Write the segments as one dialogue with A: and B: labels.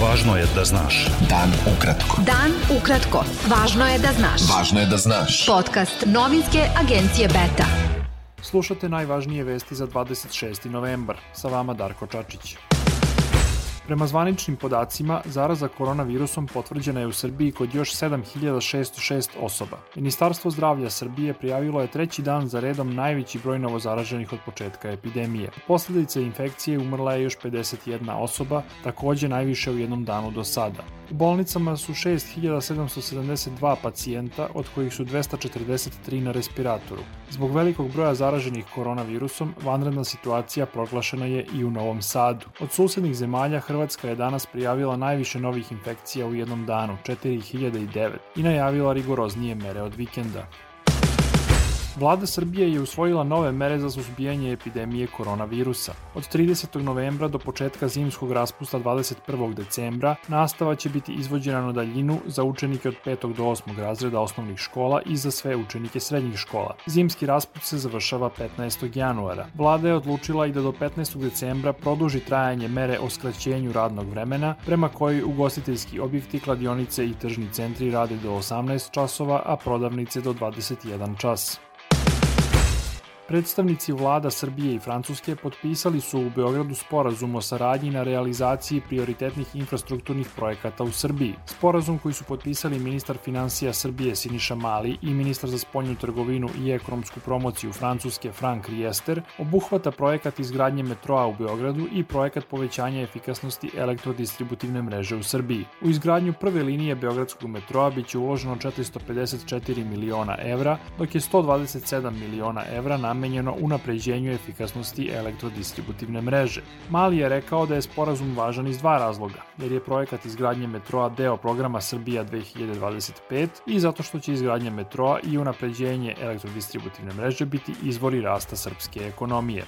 A: Važno je da znaš.
B: Dan ukratko.
C: Dan ukratko. Važno je da znaš.
B: Važno je da znaš.
C: Podcast novinske agencije Beta.
D: Slušate najvažnije vesti za 26. novembar. Sa vama Darko Čačić. Prema zvaničnim podacima, zaraza koronavirusom potvrđena je u Srbiji kod još 7606 osoba. Ministarstvo zdravlja Srbije prijavilo je treći dan za redom najveći broj novozaraženih od početka epidemije. Posledice infekcije umrla je još 51 osoba, takođe najviše u jednom danu do sada. U bolnicama su 6772 pacijenta, od kojih su 243 na respiratoru. Zbog velikog broja zaraženih koronavirusom, vanredna situacija proglašena je i u Novom Sadu. Od susednih zemalja Hrvatska je danas prijavila najviše novih infekcija u jednom danu, 4009, i najavila rigoroznije mere od vikenda. Vlada Srbije je usvojila nove mere za suzbijanje epidemije koronavirusa. Od 30. novembra do početka zimskog raspusta 21. decembra nastava će biti izvođena na daljinu za učenike od 5. do 8. razreda osnovnih škola i za sve učenike srednjih škola. Zimski raspust se završava 15. januara. Vlada je odlučila i da do 15. decembra produži trajanje mere o skraćenju radnog vremena, prema kojoj ugostiteljski objekti, kladionice i tržni centri rade do 18 časova, a prodavnice do 21 čas. Predstavnici vlada Srbije i Francuske potpisali su u Beogradu sporazum o saradnji na realizaciji prioritetnih infrastrukturnih projekata u Srbiji. Sporazum koji su potpisali ministar financija Srbije Siniša Mali i ministar za spoljnu trgovinu i ekonomsku promociju Francuske Frank Riester obuhvata projekat izgradnje metroa u Beogradu i projekat povećanja efikasnosti elektrodistributivne mreže u Srbiji. U izgradnju prve linije Beogradskog metroa biće uloženo 454 miliona evra, dok je 127 miliona evra namenjeno namenjeno unapređenju efikasnosti elektrodistributivne mreže. Mali je rekao da je sporazum važan iz dva razloga, jer je projekat izgradnje metroa deo programa Srbija 2025 i zato što će izgradnja metroa i unapređenje elektrodistributivne mreže biti izvori rasta srpske ekonomije.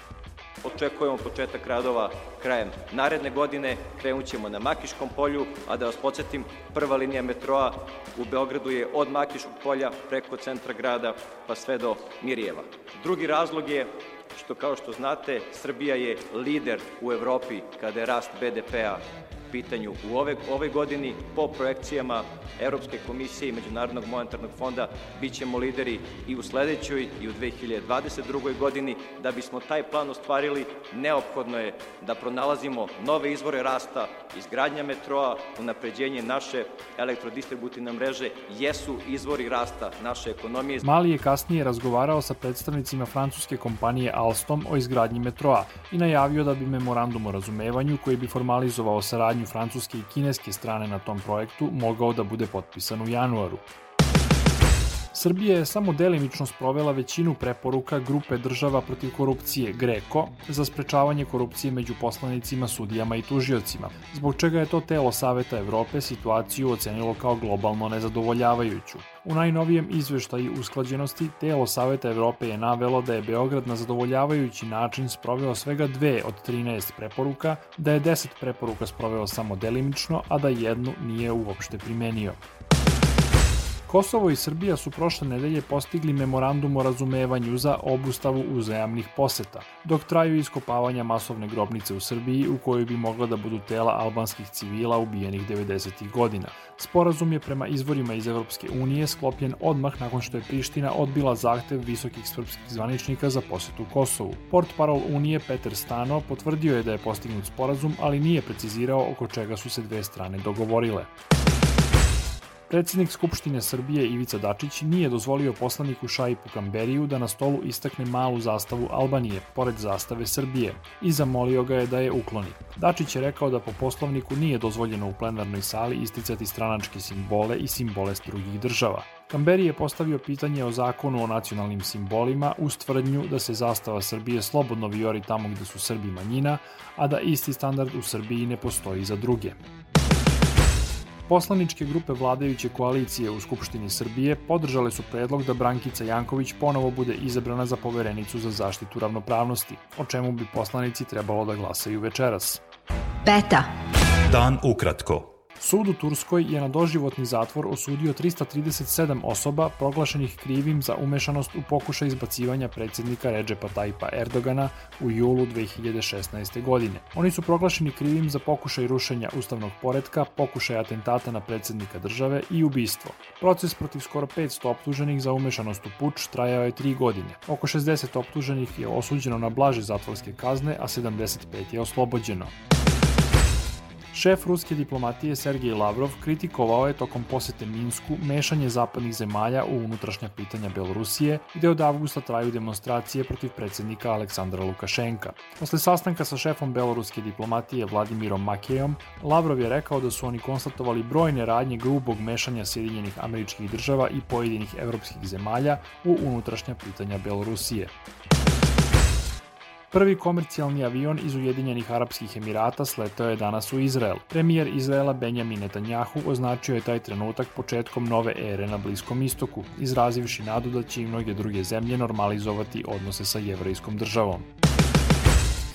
E: Očekujemo početak radova krajem naredne godine, krenut ćemo na Makiškom polju, a da vas podsjetim, prva linija metroa u Beogradu je od Makiškog polja preko centra grada pa sve do Mirjeva. Drugi razlog je što, kao što znate, Srbija je lider u Evropi kada je rast BDP-a pitanju u ove, ove godini. Po projekcijama Europske komisije i Međunarodnog monetarnog fonda bit ćemo lideri i u sledećoj i u 2022. godini. Da bismo taj plan ostvarili, neophodno je da pronalazimo nove izvore rasta, izgradnja metroa, unapređenje naše elektrodistributivne mreže jesu izvori rasta naše ekonomije.
D: Mali je kasnije razgovarao sa predstavnicima francuske kompanije Alstom o izgradnji metroa i najavio da bi memorandum o razumevanju koji bi formalizovao saradnju saradnju francuske i kineske strane na tom projektu mogao da bude potpisan u januaru. Srbija je samo delimično sprovela većinu preporuka grupe država protiv korupcije GRECO za sprečavanje korupcije među poslanicima, sudijama i tužiocima, zbog čega je to telo Saveta Evrope situaciju ocenilo kao globalno nezadovoljavajuću. U najnovijem izveštaju usklađenosti, telo Saveta Evrope je navelo da je Beograd na zadovoljavajući način sproveo svega dve od 13 preporuka, da je 10 preporuka sproveo samo delimično, a da jednu nije uopšte primenio. Kosovo i Srbija su prošle nedelje postigli memorandum o razumevanju za obustavu uzajamnih poseta, dok traju iskopavanja masovne grobnice u Srbiji u kojoj bi mogla da budu tela albanskih civila ubijenih 90. godina. Sporazum je prema izvorima iz Evropske unije sklopljen odmah nakon što je Priština odbila zahtev visokih srpskih zvaničnika za posetu Kosovu. Port parol Unije Peter Stano potvrdio je da je postignut sporazum, ali nije precizirao oko čega su se dve strane dogovorile. Predsednik Skupštine Srbije Ivica Dačić nije dozvolio poslaniku Šaipu Kamberiju da na stolu istakne malu zastavu Albanije, pored zastave Srbije, i zamolio ga je da je ukloni. Dačić je rekao da po poslovniku nije dozvoljeno u plenarnoj sali isticati stranačke simbole i simbole drugih država. Kamberi je postavio pitanje o zakonu o nacionalnim simbolima uz tvrdnju da se zastava Srbije slobodno viori tamo gde su Srbi manjina, a da isti standard u Srbiji ne postoji za druge. Poslaničke grupe vladajuće koalicije u Skupštini Srbije podržale su predlog da Brankica Janković ponovo bude izabrana za poverenicu za zaštitu ravnopravnosti, o čemu bi poslanici trebalo da glasaju večeras.
C: Beta.
A: Dan ukratko.
D: Sud u Turskoj je na doživotni zatvor osudio 337 osoba proglašenih krivim za umešanost u pokušaj izbacivanja predsednika Redžepa Tajpa Erdogana u julu 2016. godine. Oni su proglašeni krivim za pokušaj rušenja ustavnog poredka, pokušaj atentata na predsednika države i ubistvo. Proces protiv skoro 500 optuženih za umešanost u puč trajao je tri godine. Oko 60 optuženih je osuđeno na blaže zatvorske kazne, a 75 je oslobođeno. Šef ruske diplomatije Sergej Lavrov kritikovao je tokom posete Minsku mešanje zapadnih zemalja u unutrašnja pitanja Belorusije, gde od avgusta traju demonstracije protiv predsednika Aleksandra Lukašenka. Posle sastanka sa šefom beloruske diplomatije Vladimirom Makejom, Lavrov je rekao da su oni konstatovali brojne radnje grubog mešanja Sjedinjenih američkih država i pojedinih evropskih zemalja u unutrašnja pitanja Belorusije. Prvi komercijalni avion iz Ujedinjenih Arapskih Emirata sletao je danas u Izrael. Premijer Izraela Benjamin Netanjahu označio je taj trenutak početkom nove ere na Bliskom istoku, izrazivši nadu da će i mnoge druge zemlje normalizovati odnose sa jevrejskom državom.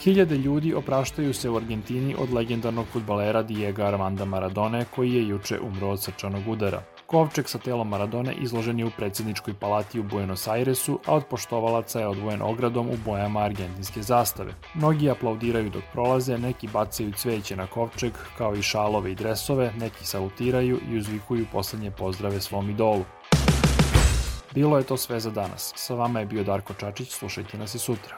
D: Hiljade ljudi opraštaju se u Argentini od legendarnog futbalera Diego Armanda Maradone koji je juče umro od srčanog udara. Kovčeg sa telom Maradone izložen je u predsjedničkoj palati u Buenos Airesu, a od poštovalaca je odvojen ogradom u bojama argentinske zastave. Mnogi aplaudiraju dok prolaze, neki bacaju cveće na kovčeg, kao i šalove i dresove, neki salutiraju i uzvikuju poslednje pozdrave svom idolu. Bilo je to sve za danas. Sa vama je bio Darko Čačić, slušajte nas i sutra.